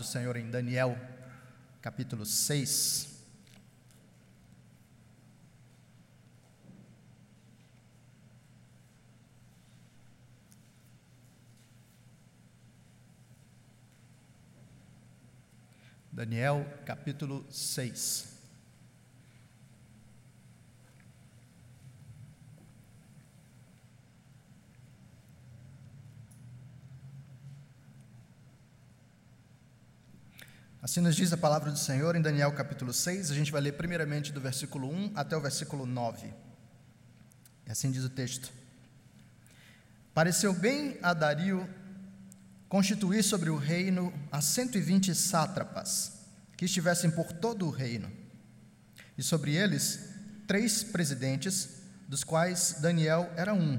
do Senhor em Daniel, capítulo 6. Daniel, capítulo 6. Assim nos diz a palavra do Senhor em Daniel capítulo 6, a gente vai ler primeiramente do versículo 1 até o versículo 9. E assim diz o texto: Pareceu bem a Dario constituir sobre o reino a 120 sátrapas, que estivessem por todo o reino, e sobre eles três presidentes, dos quais Daniel era um,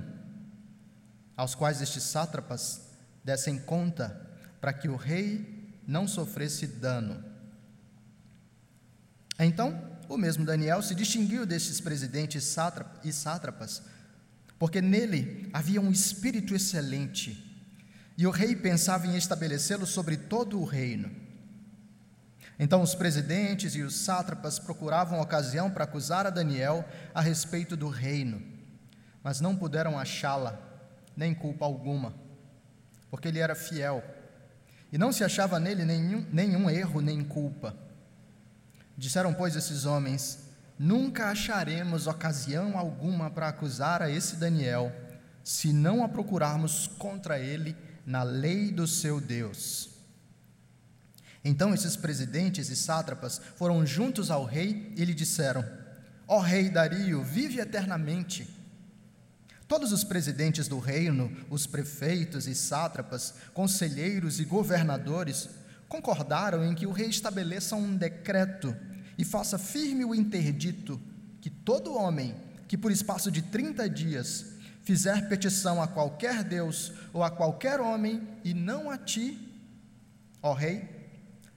aos quais estes sátrapas dessem conta para que o rei não sofresse dano. Então, o mesmo Daniel se distinguiu desses presidentes e sátrapas, porque nele havia um espírito excelente, e o rei pensava em estabelecê-lo sobre todo o reino. Então os presidentes e os sátrapas procuravam ocasião para acusar a Daniel a respeito do reino, mas não puderam achá-la, nem culpa alguma, porque ele era fiel e não se achava nele nenhum, nenhum erro nem culpa. Disseram, pois, esses homens: Nunca acharemos ocasião alguma para acusar a esse Daniel, se não a procurarmos contra ele na lei do seu Deus. Então esses presidentes e sátrapas foram juntos ao rei e lhe disseram: Ó rei Dario, vive eternamente. Todos os presidentes do reino, os prefeitos e sátrapas, conselheiros e governadores concordaram em que o rei estabeleça um decreto e faça firme o interdito que todo homem que por espaço de 30 dias fizer petição a qualquer Deus ou a qualquer homem e não a ti, ó rei,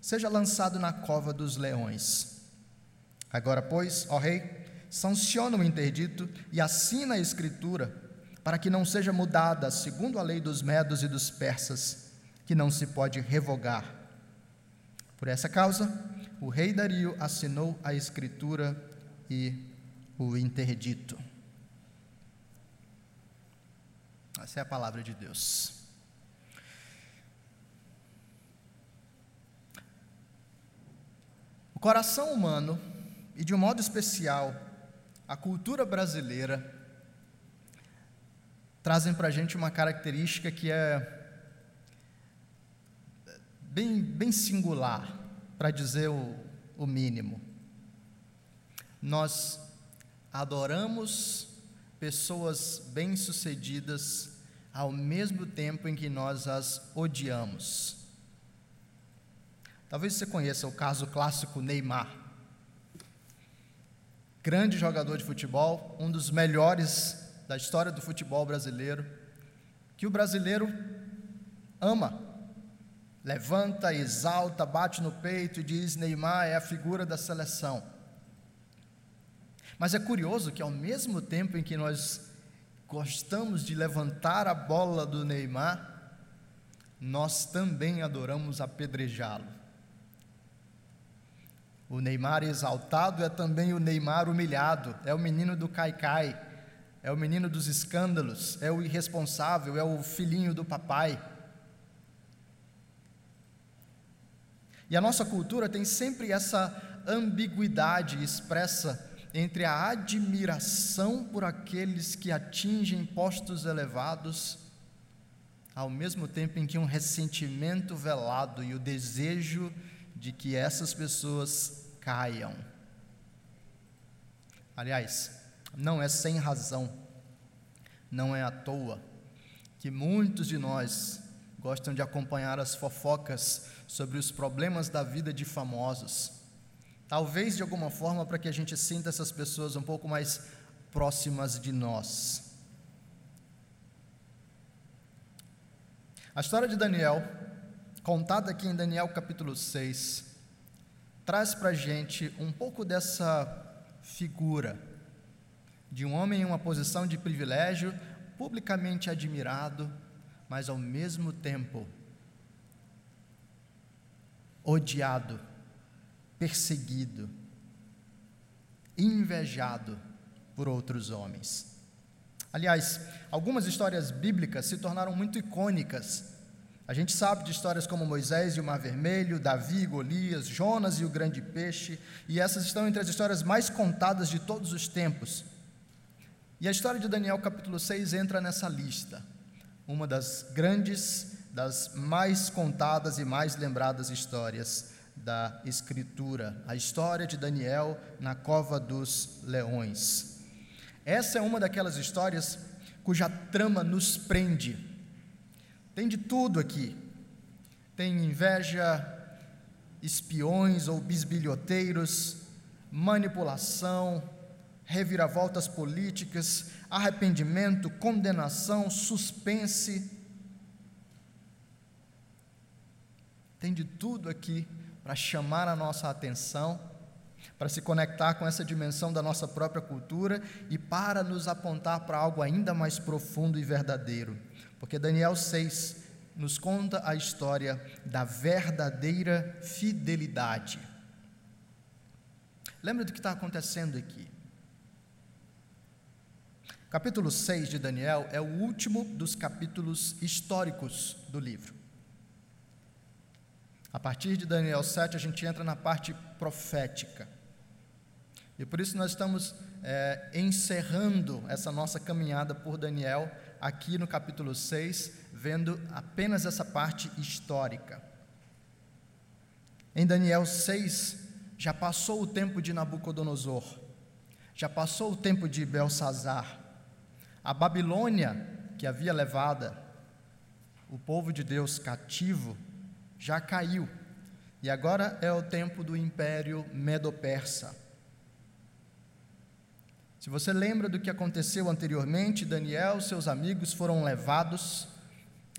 seja lançado na cova dos leões. Agora, pois, ó rei, sanciona o interdito e assina a escritura para que não seja mudada segundo a lei dos medos e dos persas, que não se pode revogar. Por essa causa, o rei Dario assinou a escritura e o interdito. Essa é a palavra de Deus. O coração humano, e de um modo especial, a cultura brasileira, trazem para a gente uma característica que é bem, bem singular, para dizer o, o mínimo. Nós adoramos pessoas bem-sucedidas ao mesmo tempo em que nós as odiamos. Talvez você conheça o caso clássico Neymar. Grande jogador de futebol, um dos melhores da história do futebol brasileiro, que o brasileiro ama, levanta, exalta, bate no peito e diz: Neymar é a figura da seleção. Mas é curioso que, ao mesmo tempo em que nós gostamos de levantar a bola do Neymar, nós também adoramos apedrejá-lo. O Neymar exaltado é também o Neymar humilhado, é o menino do caicai, é o menino dos escândalos, é o irresponsável, é o filhinho do papai. E a nossa cultura tem sempre essa ambiguidade expressa entre a admiração por aqueles que atingem postos elevados, ao mesmo tempo em que um ressentimento velado e o desejo de que essas pessoas caiam. Aliás, não é sem razão, não é à toa que muitos de nós gostam de acompanhar as fofocas sobre os problemas da vida de famosos. Talvez de alguma forma para que a gente sinta essas pessoas um pouco mais próximas de nós. A história de Daniel, contada aqui em Daniel capítulo 6, traz para a gente um pouco dessa figura de um homem em uma posição de privilégio, publicamente admirado, mas ao mesmo tempo odiado, perseguido, invejado por outros homens. Aliás, algumas histórias bíblicas se tornaram muito icônicas. A gente sabe de histórias como Moisés e o Mar Vermelho, Davi e Golias, Jonas e o grande peixe, e essas estão entre as histórias mais contadas de todos os tempos. E a história de Daniel, capítulo 6, entra nessa lista, uma das grandes, das mais contadas e mais lembradas histórias da Escritura, a história de Daniel na cova dos leões. Essa é uma daquelas histórias cuja trama nos prende. Tem de tudo aqui. Tem inveja, espiões ou bisbilhoteiros, manipulação, reviravoltas políticas, arrependimento, condenação, suspense. Tem de tudo aqui para chamar a nossa atenção, para se conectar com essa dimensão da nossa própria cultura e para nos apontar para algo ainda mais profundo e verdadeiro. Porque Daniel 6 nos conta a história da verdadeira fidelidade. Lembra do que está acontecendo aqui? Capítulo 6 de Daniel é o último dos capítulos históricos do livro. A partir de Daniel 7, a gente entra na parte profética. E por isso nós estamos é, encerrando essa nossa caminhada por Daniel aqui no capítulo 6, vendo apenas essa parte histórica. Em Daniel 6, já passou o tempo de Nabucodonosor, já passou o tempo de Belsazar, a Babilônia, que havia levado o povo de Deus cativo, já caiu. E agora é o tempo do Império Medo-Persa. Se você lembra do que aconteceu anteriormente, Daniel e seus amigos foram levados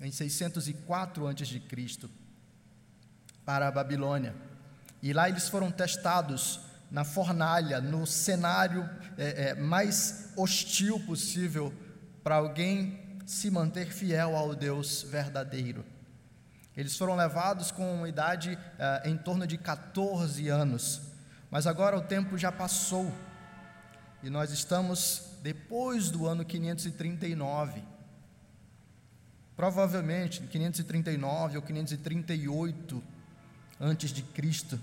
em 604 a.C. para a Babilônia. E lá eles foram testados na fornalha, no cenário é, é, mais hostil possível para alguém se manter fiel ao Deus verdadeiro. Eles foram levados com uma idade é, em torno de 14 anos, mas agora o tempo já passou e nós estamos depois do ano 539. Provavelmente 539 ou 538 antes de Cristo.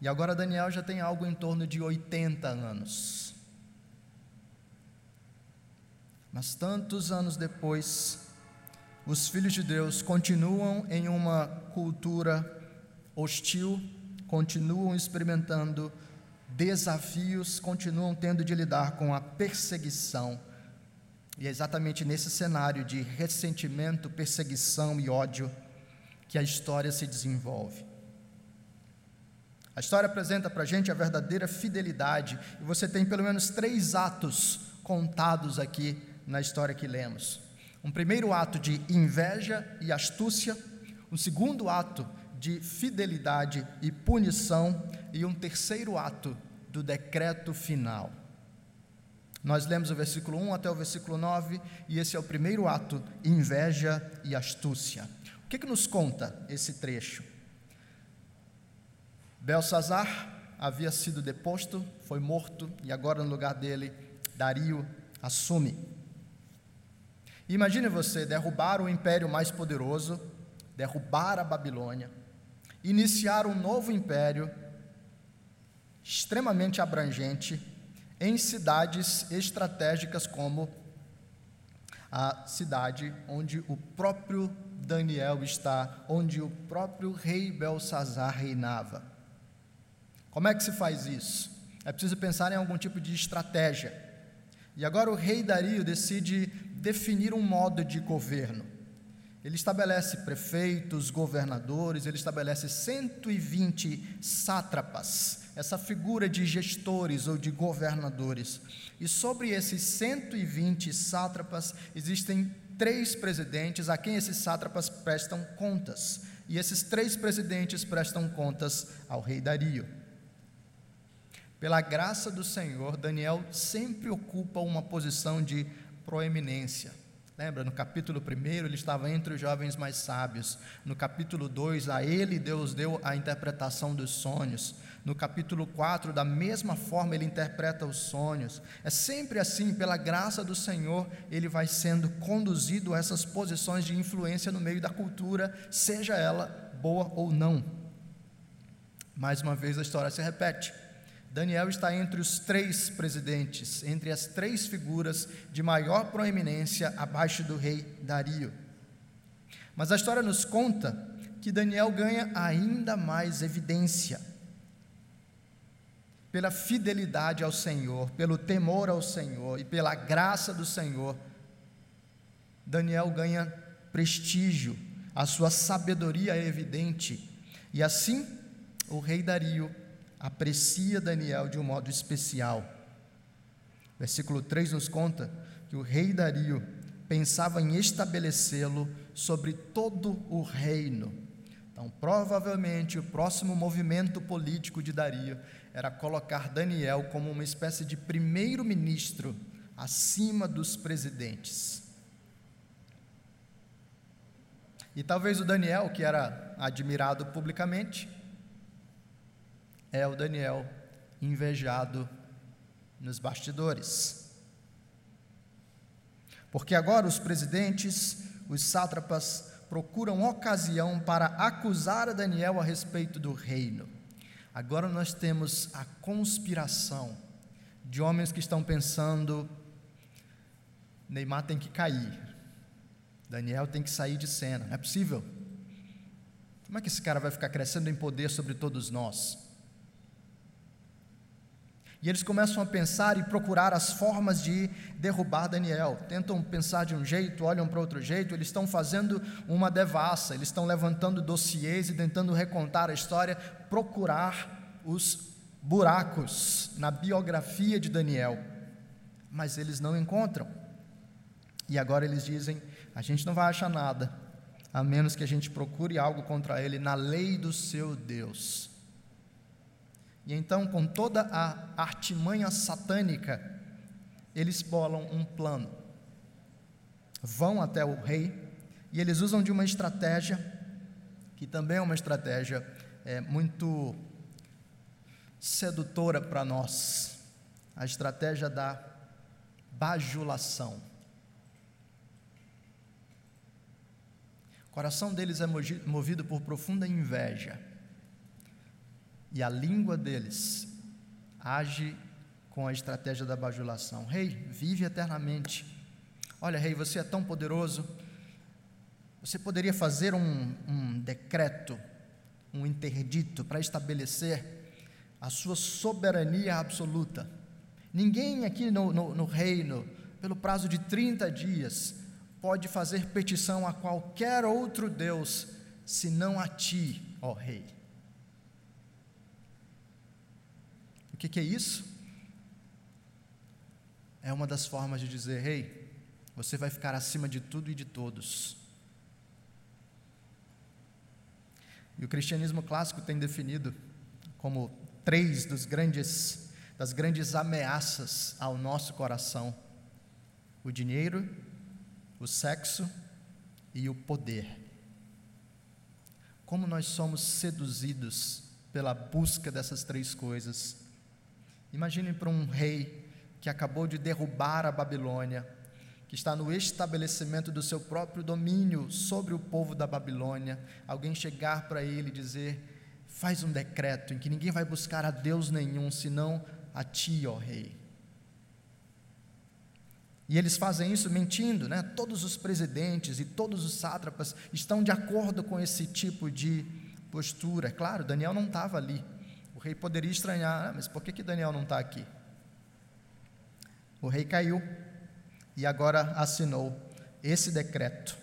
E agora Daniel já tem algo em torno de 80 anos. Mas tantos anos depois, os filhos de Deus continuam em uma cultura hostil, continuam experimentando desafios, continuam tendo de lidar com a perseguição. E é exatamente nesse cenário de ressentimento, perseguição e ódio que a história se desenvolve. A história apresenta para a gente a verdadeira fidelidade, e você tem pelo menos três atos contados aqui na história que lemos. Um primeiro ato de inveja e astúcia, um segundo ato de fidelidade e punição, e um terceiro ato do decreto final. Nós lemos o versículo 1 até o versículo 9, e esse é o primeiro ato, inveja e astúcia. O que, que nos conta esse trecho? Belsazar havia sido deposto, foi morto, e agora no lugar dele, Dario assume. Imagine você derrubar o império mais poderoso, derrubar a Babilônia, iniciar um novo império extremamente abrangente em cidades estratégicas como a cidade onde o próprio Daniel está, onde o próprio rei Belsazar reinava. Como é que se faz isso? É preciso pensar em algum tipo de estratégia. E agora o rei Dario decide definir um modo de governo. Ele estabelece prefeitos, governadores, ele estabelece 120 sátrapas, essa figura de gestores ou de governadores. E sobre esses 120 sátrapas existem três presidentes a quem esses sátrapas prestam contas. E esses três presidentes prestam contas ao rei Dario. Pela graça do Senhor, Daniel sempre ocupa uma posição de proeminência. Lembra, no capítulo 1 ele estava entre os jovens mais sábios. No capítulo 2, a ele Deus deu a interpretação dos sonhos. No capítulo 4, da mesma forma, ele interpreta os sonhos. É sempre assim, pela graça do Senhor, ele vai sendo conduzido a essas posições de influência no meio da cultura, seja ela boa ou não. Mais uma vez a história se repete. Daniel está entre os três presidentes, entre as três figuras de maior proeminência abaixo do rei Dario. Mas a história nos conta que Daniel ganha ainda mais evidência. Pela fidelidade ao Senhor, pelo temor ao Senhor e pela graça do Senhor, Daniel ganha prestígio, a sua sabedoria é evidente, e assim o rei Dario aprecia Daniel de um modo especial. Versículo 3 nos conta que o rei Dario pensava em estabelecê-lo sobre todo o reino. Então, provavelmente, o próximo movimento político de Dario era colocar Daniel como uma espécie de primeiro-ministro acima dos presidentes. E talvez o Daniel, que era admirado publicamente, é o Daniel invejado nos bastidores. Porque agora os presidentes, os sátrapas, procuram ocasião para acusar Daniel a respeito do reino. Agora nós temos a conspiração de homens que estão pensando: Neymar tem que cair, Daniel tem que sair de cena. Não é possível. Como é que esse cara vai ficar crescendo em poder sobre todos nós? E eles começam a pensar e procurar as formas de derrubar Daniel. Tentam pensar de um jeito, olham para outro jeito, eles estão fazendo uma devassa, eles estão levantando dossiês e tentando recontar a história, procurar os buracos na biografia de Daniel. Mas eles não encontram. E agora eles dizem: a gente não vai achar nada, a menos que a gente procure algo contra ele na lei do seu Deus. E então, com toda a artimanha satânica, eles bolam um plano. Vão até o rei e eles usam de uma estratégia, que também é uma estratégia é, muito sedutora para nós a estratégia da bajulação. O coração deles é movido por profunda inveja e a língua deles age com a estratégia da bajulação. Rei, vive eternamente. Olha, rei, você é tão poderoso. Você poderia fazer um, um decreto, um interdito para estabelecer a sua soberania absoluta. Ninguém aqui no, no, no reino, pelo prazo de 30 dias, pode fazer petição a qualquer outro Deus, senão a ti, ó rei. Que, que é isso? É uma das formas de dizer: Rei, hey, você vai ficar acima de tudo e de todos. E o cristianismo clássico tem definido como três dos grandes, das grandes ameaças ao nosso coração: o dinheiro, o sexo e o poder. Como nós somos seduzidos pela busca dessas três coisas Imagine para um rei que acabou de derrubar a Babilônia, que está no estabelecimento do seu próprio domínio sobre o povo da Babilônia, alguém chegar para ele e dizer: faz um decreto em que ninguém vai buscar a Deus nenhum senão a ti, ó rei. E eles fazem isso mentindo, né? Todos os presidentes e todos os sátrapas estão de acordo com esse tipo de postura. Claro, Daniel não estava ali. O rei poderia estranhar, ah, mas por que, que Daniel não está aqui? O rei caiu e agora assinou esse decreto.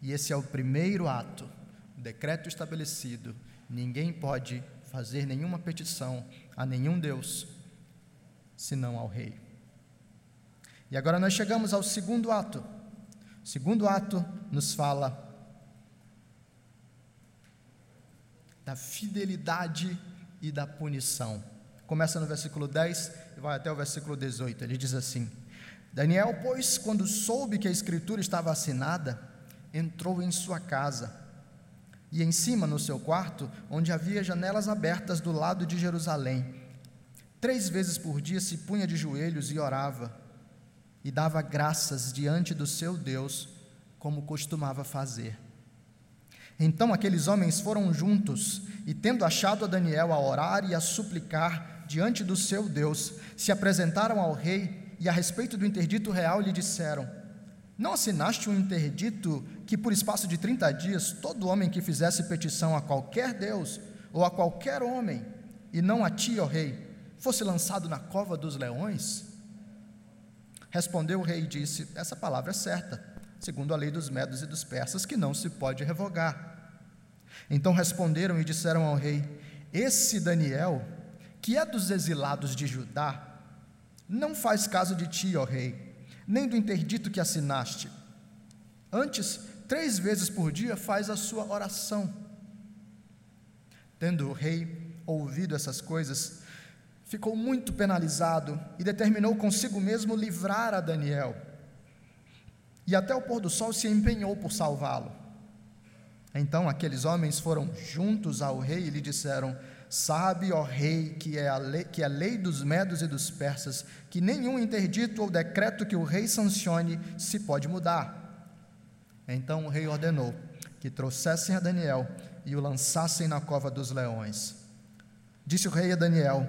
E esse é o primeiro ato, o decreto estabelecido. Ninguém pode fazer nenhuma petição a nenhum Deus, senão ao rei. E agora nós chegamos ao segundo ato. O segundo ato nos fala da fidelidade e da punição. Começa no versículo 10 e vai até o versículo 18. Ele diz assim: Daniel, pois, quando soube que a escritura estava assinada, entrou em sua casa e em cima no seu quarto, onde havia janelas abertas do lado de Jerusalém. Três vezes por dia se punha de joelhos e orava, e dava graças diante do seu Deus, como costumava fazer. Então aqueles homens foram juntos, e tendo achado a Daniel a orar e a suplicar diante do seu Deus, se apresentaram ao rei e a respeito do interdito real lhe disseram: Não assinaste um interdito que por espaço de trinta dias todo homem que fizesse petição a qualquer Deus ou a qualquer homem, e não a ti, ó rei, fosse lançado na cova dos leões? Respondeu o rei e disse: Essa palavra é certa, segundo a lei dos medos e dos persas, que não se pode revogar. Então responderam e disseram ao rei: Esse Daniel, que é dos exilados de Judá, não faz caso de ti, ó rei, nem do interdito que assinaste. Antes, três vezes por dia faz a sua oração. Tendo o rei ouvido essas coisas, ficou muito penalizado e determinou consigo mesmo livrar a Daniel. E até o pôr do sol se empenhou por salvá-lo. Então aqueles homens foram juntos ao rei e lhe disseram: Sabe, ó rei, que é a lei, que é a lei dos medos e dos persas, que nenhum interdito ou decreto que o rei sancione se pode mudar. Então o rei ordenou que trouxessem a Daniel e o lançassem na cova dos leões. Disse o rei a Daniel: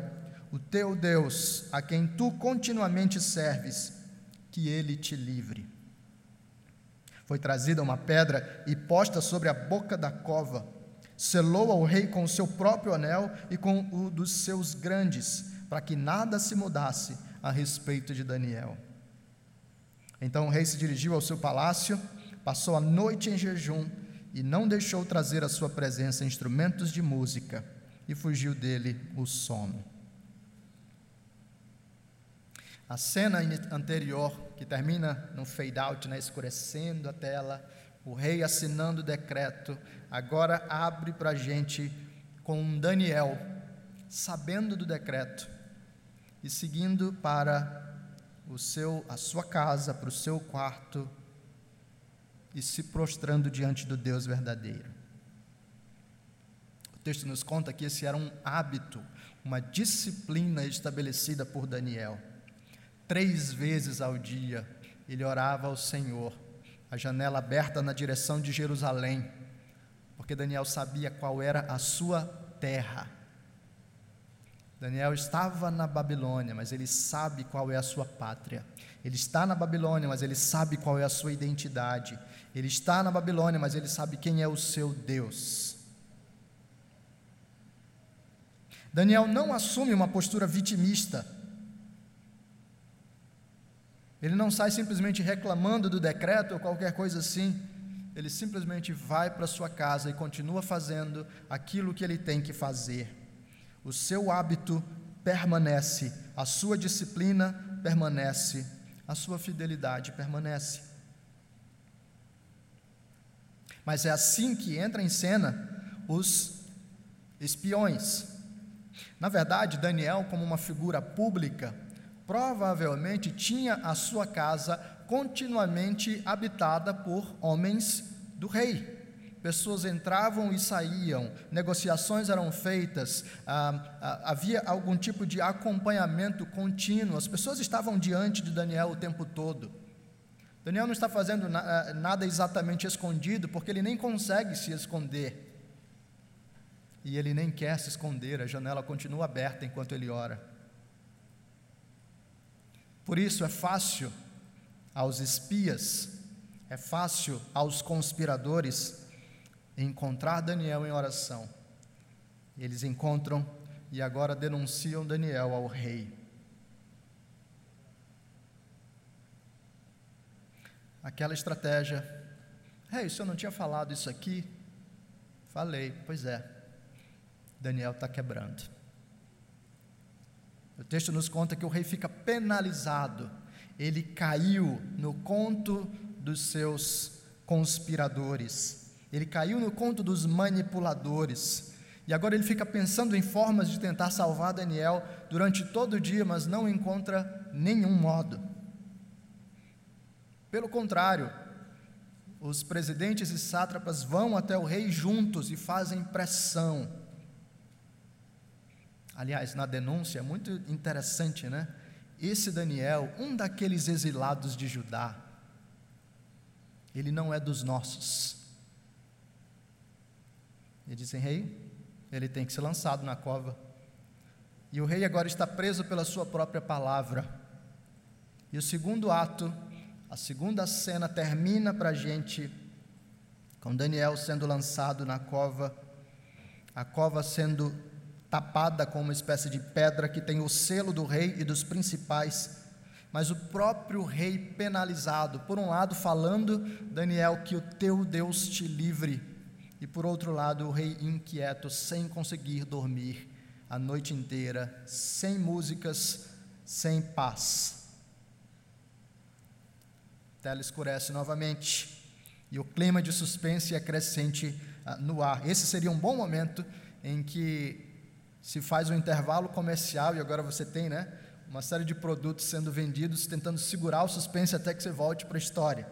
O teu Deus, a quem tu continuamente serves, que ele te livre. Foi trazida uma pedra e posta sobre a boca da cova. Selou ao rei com o seu próprio anel e com o dos seus grandes, para que nada se mudasse a respeito de Daniel. Então o rei se dirigiu ao seu palácio, passou a noite em jejum e não deixou trazer à sua presença instrumentos de música, e fugiu dele o sono. A cena anterior, que termina no fade out, né, escurecendo a tela, o rei assinando o decreto, agora abre para a gente com Daniel, sabendo do decreto e seguindo para o seu, a sua casa, para o seu quarto e se prostrando diante do Deus verdadeiro. O texto nos conta que esse era um hábito, uma disciplina estabelecida por Daniel. Três vezes ao dia ele orava ao Senhor, a janela aberta na direção de Jerusalém, porque Daniel sabia qual era a sua terra. Daniel estava na Babilônia, mas ele sabe qual é a sua pátria. Ele está na Babilônia, mas ele sabe qual é a sua identidade. Ele está na Babilônia, mas ele sabe quem é o seu Deus. Daniel não assume uma postura vitimista ele não sai simplesmente reclamando do decreto ou qualquer coisa assim. Ele simplesmente vai para sua casa e continua fazendo aquilo que ele tem que fazer. O seu hábito permanece, a sua disciplina permanece, a sua fidelidade permanece. Mas é assim que entra em cena os espiões. Na verdade, Daniel, como uma figura pública, provavelmente tinha a sua casa continuamente habitada por homens do rei. Pessoas entravam e saíam, negociações eram feitas, ah, ah, havia algum tipo de acompanhamento contínuo, as pessoas estavam diante de Daniel o tempo todo. Daniel não está fazendo na, ah, nada exatamente escondido, porque ele nem consegue se esconder. E ele nem quer se esconder, a janela continua aberta enquanto ele ora. Por isso é fácil aos espias, é fácil aos conspiradores encontrar Daniel em oração. Eles encontram e agora denunciam Daniel ao rei. Aquela estratégia, rei, hey, o não tinha falado isso aqui? Falei, pois é, Daniel está quebrando. O texto nos conta que o rei fica penalizado, ele caiu no conto dos seus conspiradores, ele caiu no conto dos manipuladores, e agora ele fica pensando em formas de tentar salvar Daniel durante todo o dia, mas não encontra nenhum modo. Pelo contrário, os presidentes e sátrapas vão até o rei juntos e fazem pressão. Aliás, na denúncia é muito interessante, né? Esse Daniel, um daqueles exilados de Judá, ele não é dos nossos. E dizem, rei, ele tem que ser lançado na cova. E o rei agora está preso pela sua própria palavra. E o segundo ato, a segunda cena termina para a gente com Daniel sendo lançado na cova, a cova sendo tapada com uma espécie de pedra que tem o selo do rei e dos principais, mas o próprio rei penalizado, por um lado, falando, Daniel, que o teu Deus te livre, e por outro lado, o rei inquieto, sem conseguir dormir a noite inteira, sem músicas, sem paz. A tela escurece novamente e o clima de suspense é crescente uh, no ar. Esse seria um bom momento em que se faz um intervalo comercial e agora você tem, né, uma série de produtos sendo vendidos, tentando segurar o suspense até que você volte para a história.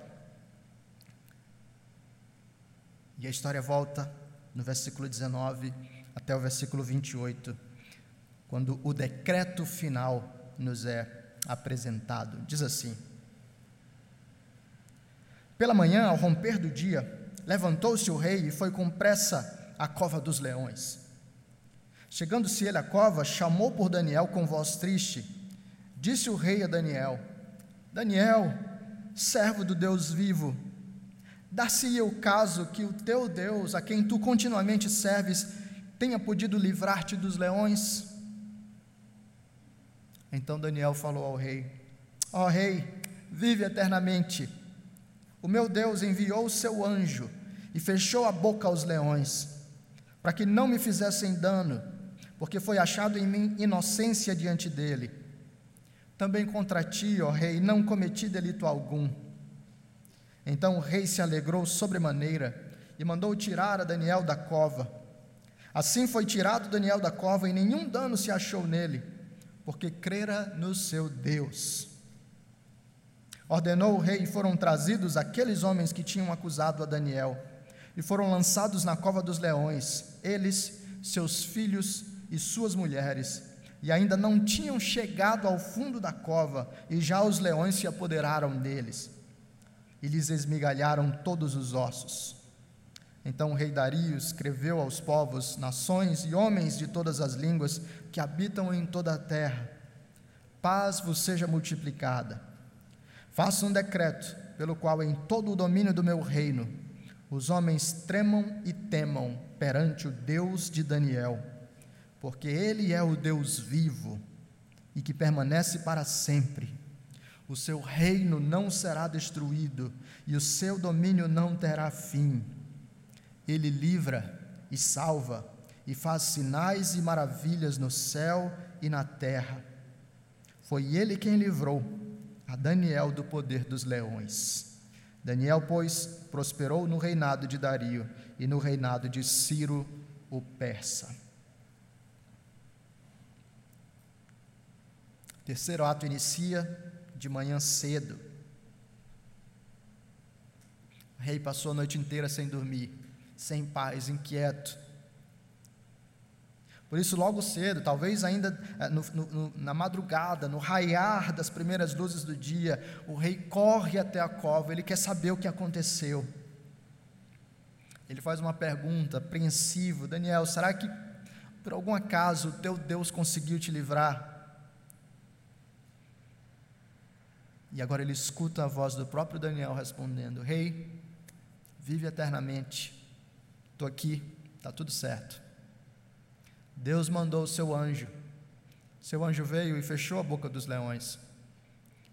E a história volta no versículo 19 até o versículo 28, quando o decreto final nos é apresentado. Diz assim: Pela manhã, ao romper do dia, levantou-se o rei e foi com pressa à cova dos leões. Chegando-se ele à cova, chamou por Daniel com voz triste. Disse o rei a Daniel: Daniel, servo do Deus vivo, Dar-se-ia o caso que o teu Deus, a quem tu continuamente serves, tenha podido livrar-te dos leões? Então Daniel falou ao rei: Ó oh, rei, vive eternamente. O meu Deus enviou o seu anjo e fechou a boca aos leões, para que não me fizessem dano, porque foi achado em mim inocência diante dele. Também contra ti, ó rei, não cometi delito algum então o rei se alegrou sobremaneira e mandou tirar a Daniel da cova. Assim foi tirado Daniel da cova e nenhum dano se achou nele, porque crera no seu Deus. Ordenou o rei e foram trazidos aqueles homens que tinham acusado a Daniel e foram lançados na cova dos leões, eles, seus filhos e suas mulheres, e ainda não tinham chegado ao fundo da cova, e já os leões se apoderaram deles e lhes esmigalharam todos os ossos. Então o rei Dario escreveu aos povos, nações e homens de todas as línguas que habitam em toda a terra: paz vos seja multiplicada. Faça um decreto pelo qual em todo o domínio do meu reino os homens tremam e temam perante o Deus de Daniel, porque ele é o Deus vivo e que permanece para sempre o seu reino não será destruído e o seu domínio não terá fim. Ele livra e salva e faz sinais e maravilhas no céu e na terra. Foi ele quem livrou a Daniel do poder dos leões. Daniel, pois, prosperou no reinado de Dario e no reinado de Ciro, o persa. O terceiro ato inicia de manhã cedo. O rei passou a noite inteira sem dormir, sem paz, inquieto. Por isso, logo cedo, talvez ainda eh, no, no, na madrugada, no raiar das primeiras luzes do dia, o rei corre até a cova, ele quer saber o que aconteceu. Ele faz uma pergunta apreensivo: Daniel, será que por algum acaso o teu Deus conseguiu te livrar? E agora ele escuta a voz do próprio Daniel respondendo: Rei, vive eternamente, estou aqui, está tudo certo. Deus mandou o seu anjo, seu anjo veio e fechou a boca dos leões.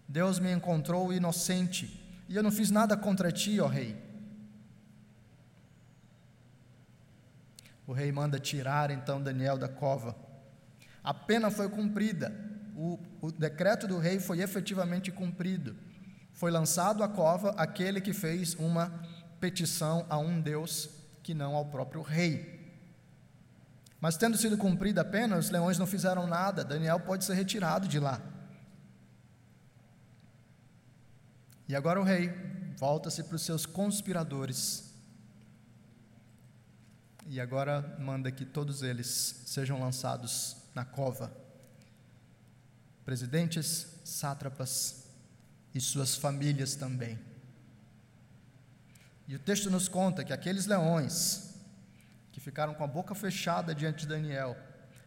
Deus me encontrou inocente, e eu não fiz nada contra ti, ó rei. O rei manda tirar então Daniel da cova. A pena foi cumprida, o, o decreto do rei foi efetivamente cumprido. Foi lançado à cova aquele que fez uma petição a um Deus que não ao próprio rei. Mas tendo sido cumprida a pena, os leões não fizeram nada, Daniel pode ser retirado de lá. E agora o rei volta-se para os seus conspiradores. E agora manda que todos eles sejam lançados na cova. Presidentes, sátrapas e suas famílias também. E o texto nos conta que aqueles leões que ficaram com a boca fechada diante de Daniel,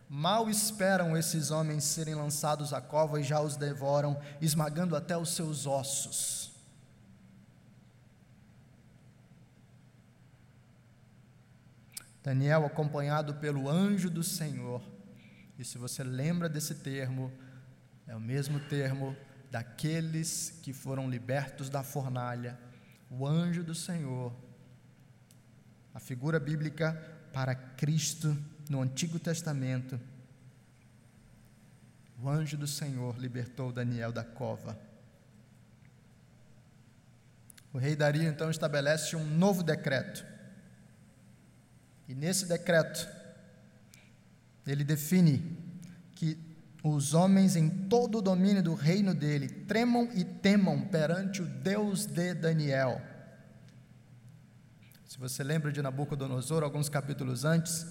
mal esperam esses homens serem lançados à cova e já os devoram, esmagando até os seus ossos. Daniel, acompanhado pelo anjo do Senhor, e se você lembra desse termo, é o mesmo termo daqueles que foram libertos da fornalha, o anjo do Senhor, a figura bíblica para Cristo no Antigo Testamento. O anjo do Senhor libertou Daniel da cova. O rei Dario então estabelece um novo decreto. E nesse decreto, ele define que os homens em todo o domínio do reino dele tremam e temam perante o Deus de Daniel. Se você lembra de Nabucodonosor, alguns capítulos antes,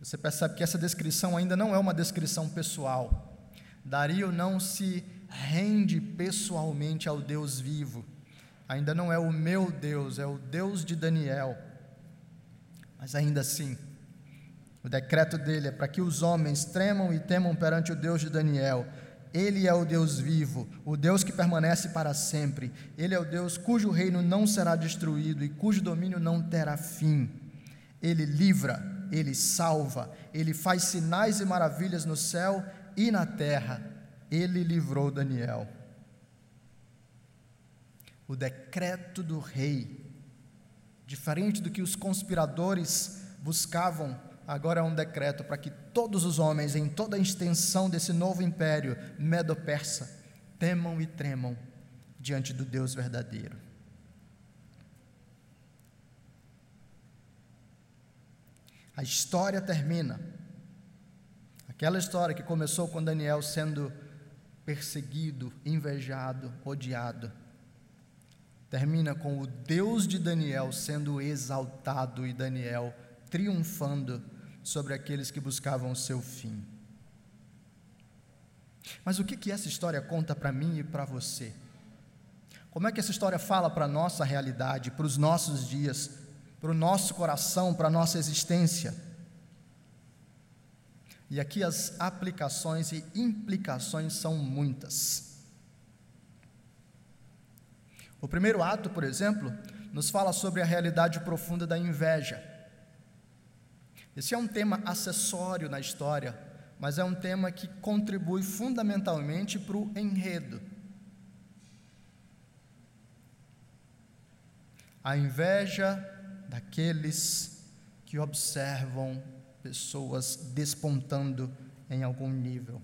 você percebe que essa descrição ainda não é uma descrição pessoal. Dario não se rende pessoalmente ao Deus vivo. Ainda não é o meu Deus, é o Deus de Daniel. Mas ainda assim, o decreto dele é para que os homens tremam e temam perante o Deus de Daniel. Ele é o Deus vivo, o Deus que permanece para sempre. Ele é o Deus cujo reino não será destruído e cujo domínio não terá fim. Ele livra, ele salva, ele faz sinais e maravilhas no céu e na terra. Ele livrou Daniel. O decreto do rei, diferente do que os conspiradores buscavam agora é um decreto para que todos os homens, em toda a extensão desse novo império medo-persa, temam e tremam diante do Deus verdadeiro. A história termina. Aquela história que começou com Daniel sendo perseguido, invejado, odiado, termina com o Deus de Daniel sendo exaltado e Daniel triunfando sobre aqueles que buscavam o seu fim. Mas o que, que essa história conta para mim e para você? Como é que essa história fala para a nossa realidade, para os nossos dias, para o nosso coração, para a nossa existência? E aqui as aplicações e implicações são muitas. O primeiro ato, por exemplo, nos fala sobre a realidade profunda da inveja. Esse é um tema acessório na história, mas é um tema que contribui fundamentalmente para o enredo. A inveja daqueles que observam pessoas despontando em algum nível.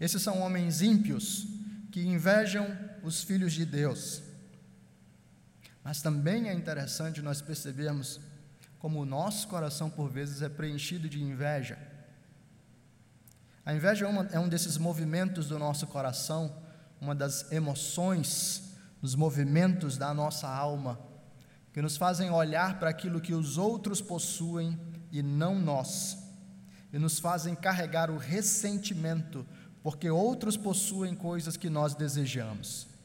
Esses são homens ímpios que invejam os filhos de Deus. Mas também é interessante nós percebermos como o nosso coração, por vezes, é preenchido de inveja. A inveja é, uma, é um desses movimentos do nosso coração, uma das emoções, dos movimentos da nossa alma, que nos fazem olhar para aquilo que os outros possuem e não nós, e nos fazem carregar o ressentimento, porque outros possuem coisas que nós desejamos.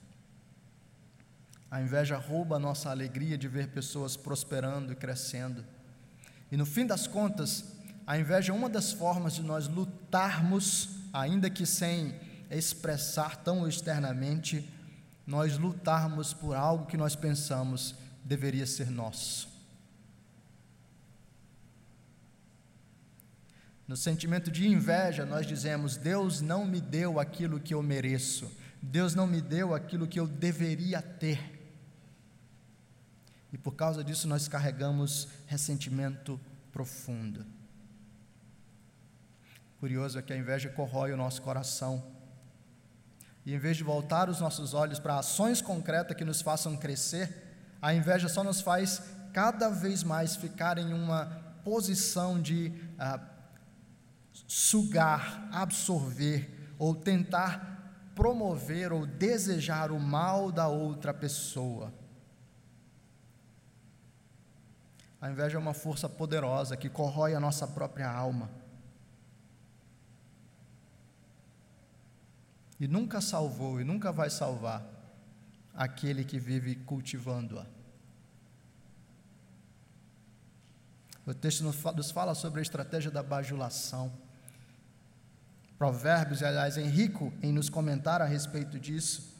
A inveja rouba a nossa alegria de ver pessoas prosperando e crescendo. E no fim das contas, a inveja é uma das formas de nós lutarmos, ainda que sem expressar tão externamente, nós lutarmos por algo que nós pensamos deveria ser nosso. No sentimento de inveja, nós dizemos: Deus não me deu aquilo que eu mereço, Deus não me deu aquilo que eu deveria ter. E por causa disso nós carregamos ressentimento profundo. Curioso é que a inveja corrói o nosso coração. E em vez de voltar os nossos olhos para ações concretas que nos façam crescer, a inveja só nos faz cada vez mais ficar em uma posição de ah, sugar, absorver ou tentar promover ou desejar o mal da outra pessoa. A inveja é uma força poderosa que corrói a nossa própria alma. E nunca salvou e nunca vai salvar aquele que vive cultivando-a. O texto nos fala sobre a estratégia da bajulação. Provérbios, aliás, é rico em nos comentar a respeito disso.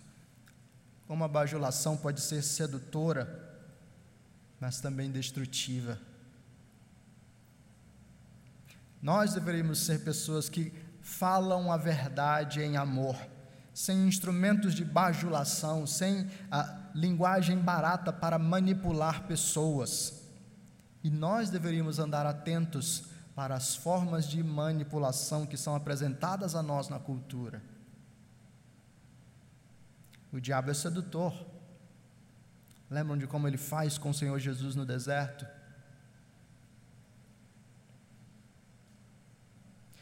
Como a bajulação pode ser sedutora, mas também destrutiva. Nós deveríamos ser pessoas que falam a verdade em amor, sem instrumentos de bajulação, sem a linguagem barata para manipular pessoas. E nós deveríamos andar atentos para as formas de manipulação que são apresentadas a nós na cultura. O diabo é sedutor. Lembram de como ele faz com o Senhor Jesus no deserto?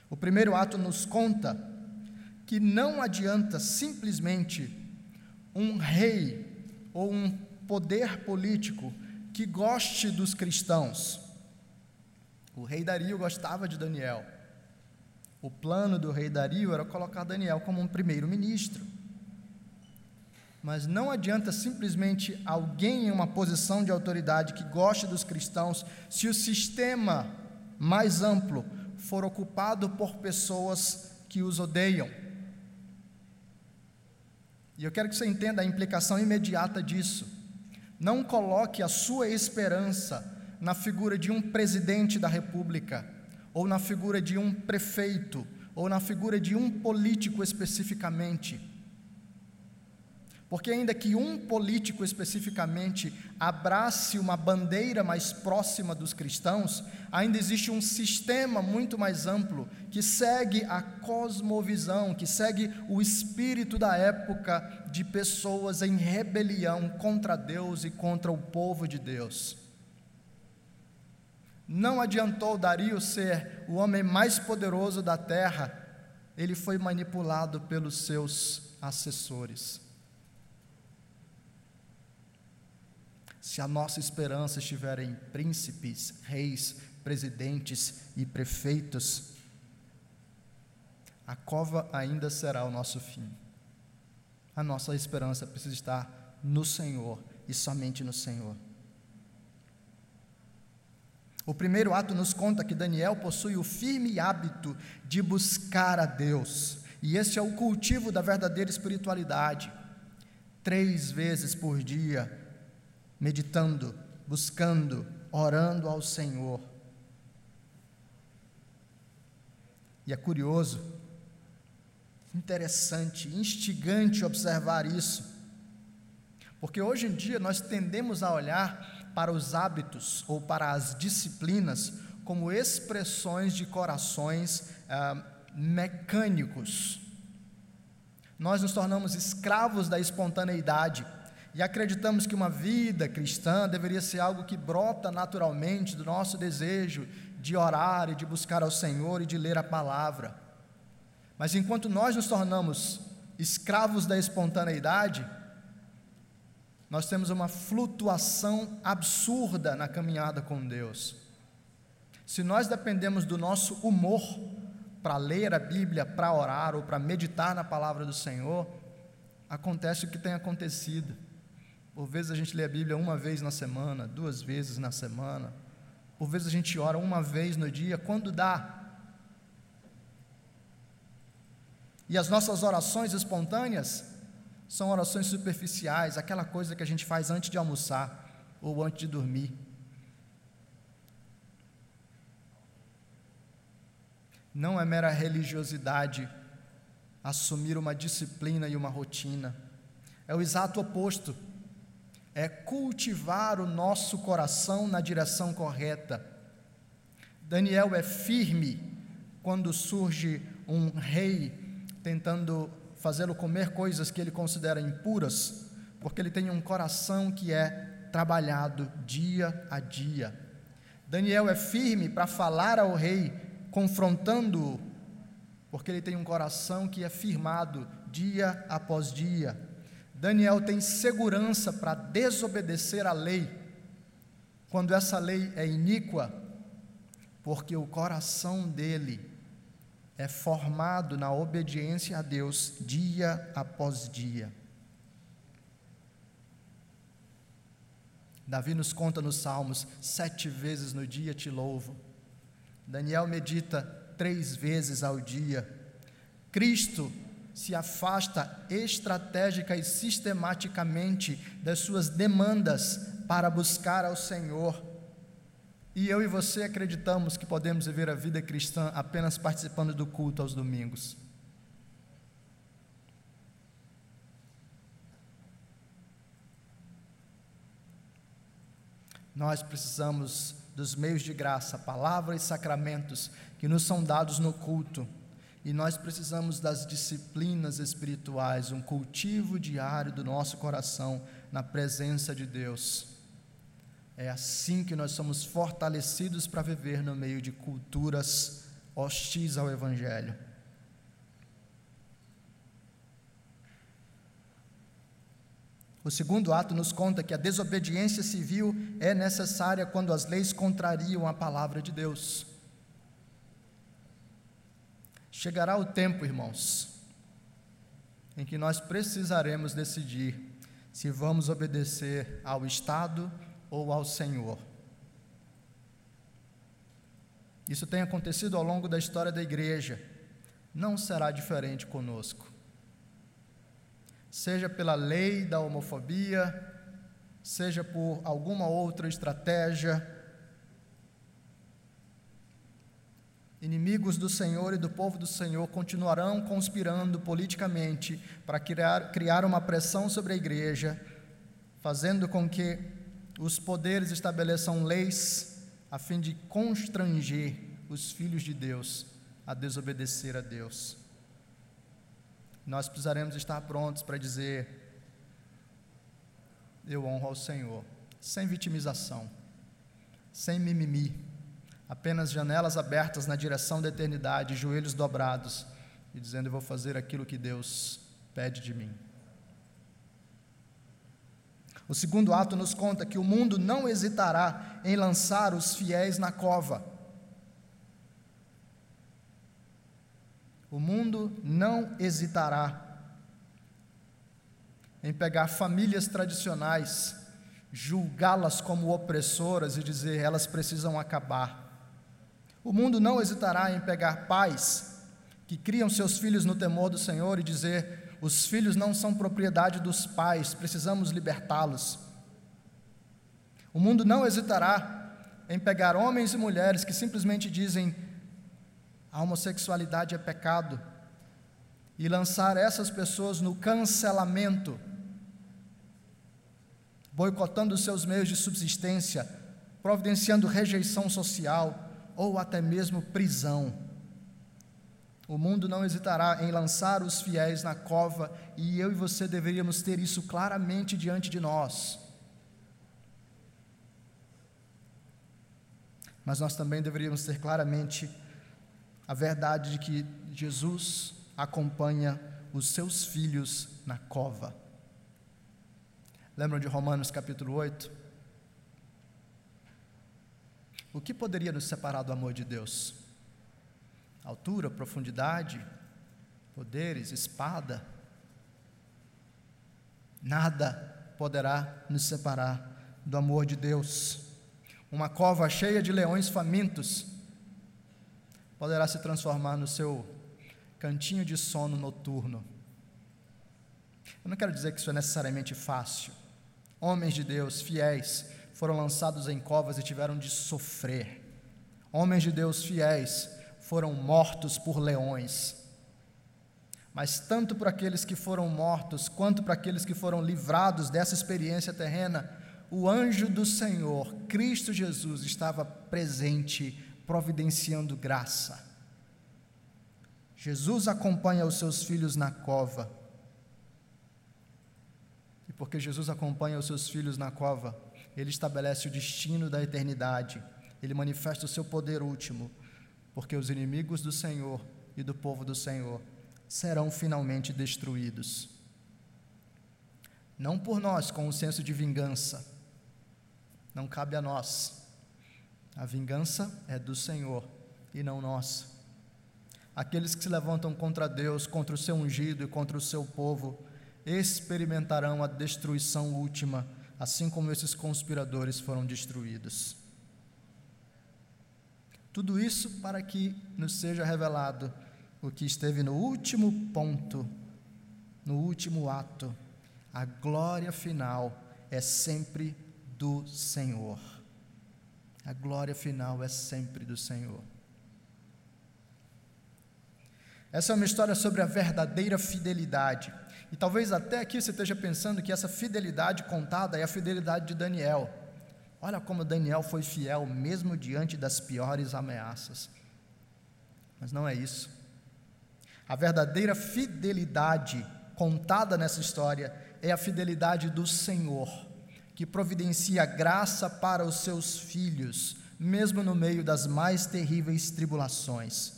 O primeiro ato nos conta que não adianta simplesmente um rei ou um poder político que goste dos cristãos. O rei Dario gostava de Daniel. O plano do rei Dario era colocar Daniel como um primeiro-ministro. Mas não adianta simplesmente alguém em uma posição de autoridade que goste dos cristãos, se o sistema mais amplo for ocupado por pessoas que os odeiam. E eu quero que você entenda a implicação imediata disso. Não coloque a sua esperança na figura de um presidente da república, ou na figura de um prefeito, ou na figura de um político especificamente. Porque, ainda que um político especificamente abrace uma bandeira mais próxima dos cristãos, ainda existe um sistema muito mais amplo que segue a cosmovisão, que segue o espírito da época de pessoas em rebelião contra Deus e contra o povo de Deus. Não adiantou Dario ser o homem mais poderoso da terra, ele foi manipulado pelos seus assessores. Se a nossa esperança estiver em príncipes, reis, presidentes e prefeitos, a cova ainda será o nosso fim. A nossa esperança precisa estar no Senhor e somente no Senhor. O primeiro ato nos conta que Daniel possui o firme hábito de buscar a Deus, e esse é o cultivo da verdadeira espiritualidade. Três vezes por dia, meditando, buscando, orando ao Senhor. E é curioso, interessante, instigante observar isso, porque hoje em dia nós tendemos a olhar para os hábitos ou para as disciplinas como expressões de corações ah, mecânicos. Nós nos tornamos escravos da espontaneidade e acreditamos que uma vida cristã deveria ser algo que brota naturalmente do nosso desejo de orar e de buscar ao Senhor e de ler a palavra. Mas enquanto nós nos tornamos escravos da espontaneidade, nós temos uma flutuação absurda na caminhada com Deus. Se nós dependemos do nosso humor para ler a Bíblia, para orar ou para meditar na palavra do Senhor, acontece o que tem acontecido. Por vezes a gente lê a Bíblia uma vez na semana, duas vezes na semana. Por vezes a gente ora uma vez no dia, quando dá. E as nossas orações espontâneas são orações superficiais, aquela coisa que a gente faz antes de almoçar ou antes de dormir. Não é mera religiosidade assumir uma disciplina e uma rotina, é o exato oposto é cultivar o nosso coração na direção correta. Daniel é firme quando surge um rei tentando fazê-lo comer coisas que ele considera impuras, porque ele tem um coração que é trabalhado dia a dia. Daniel é firme para falar ao rei, confrontando-o, porque ele tem um coração que é firmado dia após dia. Daniel tem segurança para desobedecer a lei, quando essa lei é iníqua, porque o coração dele é formado na obediência a Deus dia após dia. Davi nos conta nos Salmos: sete vezes no dia te louvo. Daniel medita três vezes ao dia. Cristo se afasta estratégica e sistematicamente das suas demandas para buscar ao Senhor e eu e você acreditamos que podemos viver a vida cristã apenas participando do culto aos domingos. Nós precisamos dos meios de graça, palavra e sacramentos que nos são dados no culto. E nós precisamos das disciplinas espirituais, um cultivo diário do nosso coração na presença de Deus. É assim que nós somos fortalecidos para viver no meio de culturas hostis ao Evangelho. O segundo ato nos conta que a desobediência civil é necessária quando as leis contrariam a palavra de Deus. Chegará o tempo, irmãos, em que nós precisaremos decidir se vamos obedecer ao Estado ou ao Senhor. Isso tem acontecido ao longo da história da igreja, não será diferente conosco. Seja pela lei da homofobia, seja por alguma outra estratégia, Inimigos do Senhor e do povo do Senhor continuarão conspirando politicamente para criar, criar uma pressão sobre a igreja, fazendo com que os poderes estabeleçam leis a fim de constranger os filhos de Deus a desobedecer a Deus. Nós precisaremos estar prontos para dizer: Eu honro ao Senhor, sem vitimização, sem mimimi, apenas janelas abertas na direção da eternidade, joelhos dobrados e dizendo: Eu vou fazer aquilo que Deus pede de mim. O segundo ato nos conta que o mundo não hesitará em lançar os fiéis na cova. O mundo não hesitará em pegar famílias tradicionais, julgá-las como opressoras e dizer elas precisam acabar. O mundo não hesitará em pegar pais que criam seus filhos no temor do Senhor e dizer os filhos não são propriedade dos pais, precisamos libertá-los. O mundo não hesitará em pegar homens e mulheres que simplesmente dizem a homossexualidade é pecado e lançar essas pessoas no cancelamento, boicotando os seus meios de subsistência, providenciando rejeição social ou até mesmo prisão. O mundo não hesitará em lançar os fiéis na cova, e eu e você deveríamos ter isso claramente diante de nós. Mas nós também deveríamos ter claramente a verdade de que Jesus acompanha os seus filhos na cova. Lembram de Romanos capítulo 8? O que poderia nos separar do amor de Deus? altura, profundidade, poderes, espada. Nada poderá nos separar do amor de Deus. Uma cova cheia de leões famintos poderá se transformar no seu cantinho de sono noturno. Eu não quero dizer que isso é necessariamente fácil. Homens de Deus, fiéis, foram lançados em covas e tiveram de sofrer. Homens de Deus fiéis foram mortos por leões. Mas tanto para aqueles que foram mortos, quanto para aqueles que foram livrados dessa experiência terrena, o anjo do Senhor, Cristo Jesus, estava presente, providenciando graça. Jesus acompanha os seus filhos na cova. E porque Jesus acompanha os seus filhos na cova, ele estabelece o destino da eternidade, ele manifesta o seu poder último, porque os inimigos do Senhor e do povo do Senhor serão finalmente destruídos. Não por nós, com o senso de vingança, não cabe a nós. A vingança é do Senhor e não nossa. Aqueles que se levantam contra Deus, contra o seu ungido e contra o seu povo, experimentarão a destruição última, assim como esses conspiradores foram destruídos. Tudo isso para que nos seja revelado o que esteve no último ponto, no último ato. A glória final é sempre do Senhor. A glória final é sempre do Senhor. Essa é uma história sobre a verdadeira fidelidade. E talvez até aqui você esteja pensando que essa fidelidade contada é a fidelidade de Daniel. Olha como Daniel foi fiel, mesmo diante das piores ameaças. Mas não é isso. A verdadeira fidelidade contada nessa história é a fidelidade do Senhor, que providencia graça para os seus filhos, mesmo no meio das mais terríveis tribulações.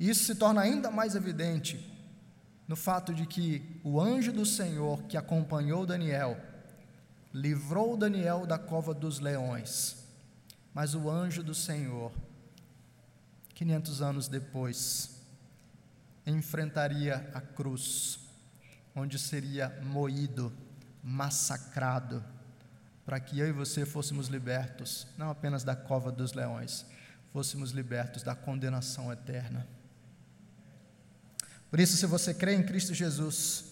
Isso se torna ainda mais evidente no fato de que o anjo do Senhor que acompanhou Daniel livrou Daniel da cova dos leões, mas o anjo do Senhor, 500 anos depois, enfrentaria a cruz, onde seria moído, massacrado, para que eu e você fôssemos libertos, não apenas da cova dos leões, fôssemos libertos da condenação eterna. Por isso, se você crê em Cristo Jesus,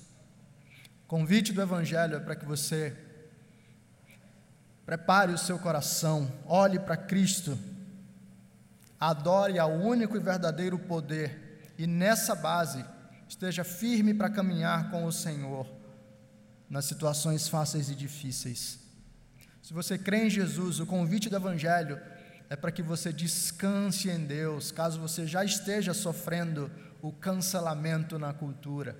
convite do Evangelho é para que você prepare o seu coração, olhe para Cristo, adore ao único e verdadeiro poder e nessa base esteja firme para caminhar com o Senhor nas situações fáceis e difíceis. Se você crê em Jesus, o convite do Evangelho é para que você descanse em Deus, caso você já esteja sofrendo o cancelamento na cultura.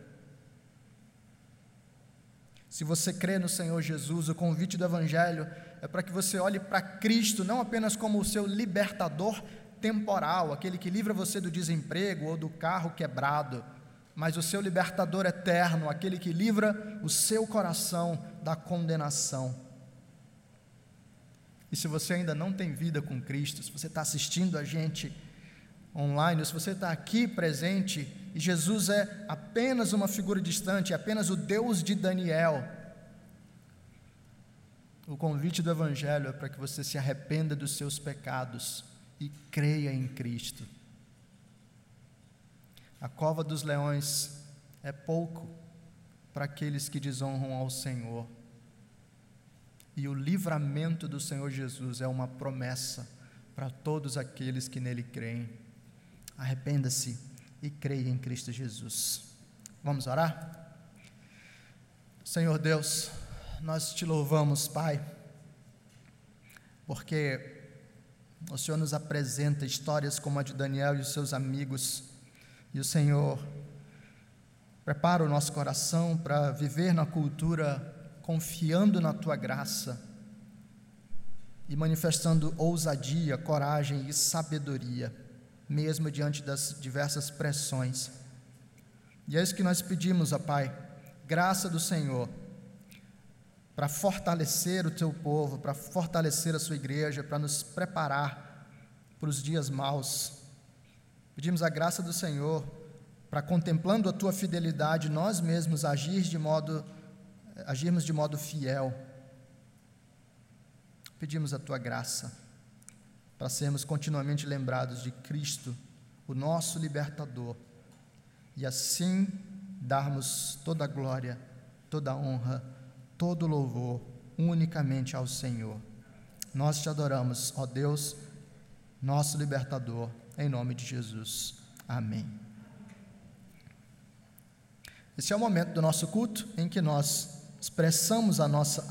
Se você crê no Senhor Jesus, o convite do Evangelho é para que você olhe para Cristo não apenas como o seu libertador temporal, aquele que livra você do desemprego ou do carro quebrado, mas o seu libertador eterno, aquele que livra o seu coração da condenação. E se você ainda não tem vida com Cristo, se você está assistindo a gente online, se você está aqui presente e Jesus é apenas uma figura distante, é apenas o Deus de Daniel, o convite do Evangelho é para que você se arrependa dos seus pecados e creia em Cristo. A cova dos leões é pouco para aqueles que desonram ao Senhor. E o livramento do Senhor Jesus é uma promessa para todos aqueles que nele creem. Arrependa-se e creia em Cristo Jesus. Vamos orar? Senhor Deus, nós te louvamos, Pai, porque o Senhor nos apresenta histórias como a de Daniel e os seus amigos, e o Senhor prepara o nosso coração para viver na cultura confiando na tua graça e manifestando ousadia, coragem e sabedoria mesmo diante das diversas pressões. E é isso que nós pedimos, ó Pai, graça do Senhor, para fortalecer o teu povo, para fortalecer a sua igreja, para nos preparar para os dias maus. Pedimos a graça do Senhor para contemplando a tua fidelidade, nós mesmos agir de modo agirmos de modo fiel. Pedimos a tua graça para sermos continuamente lembrados de Cristo, o nosso libertador, e assim darmos toda a glória, toda a honra, todo o louvor unicamente ao Senhor. Nós te adoramos, ó Deus, nosso libertador, em nome de Jesus. Amém. Esse é o momento do nosso culto em que nós expressamos a nossa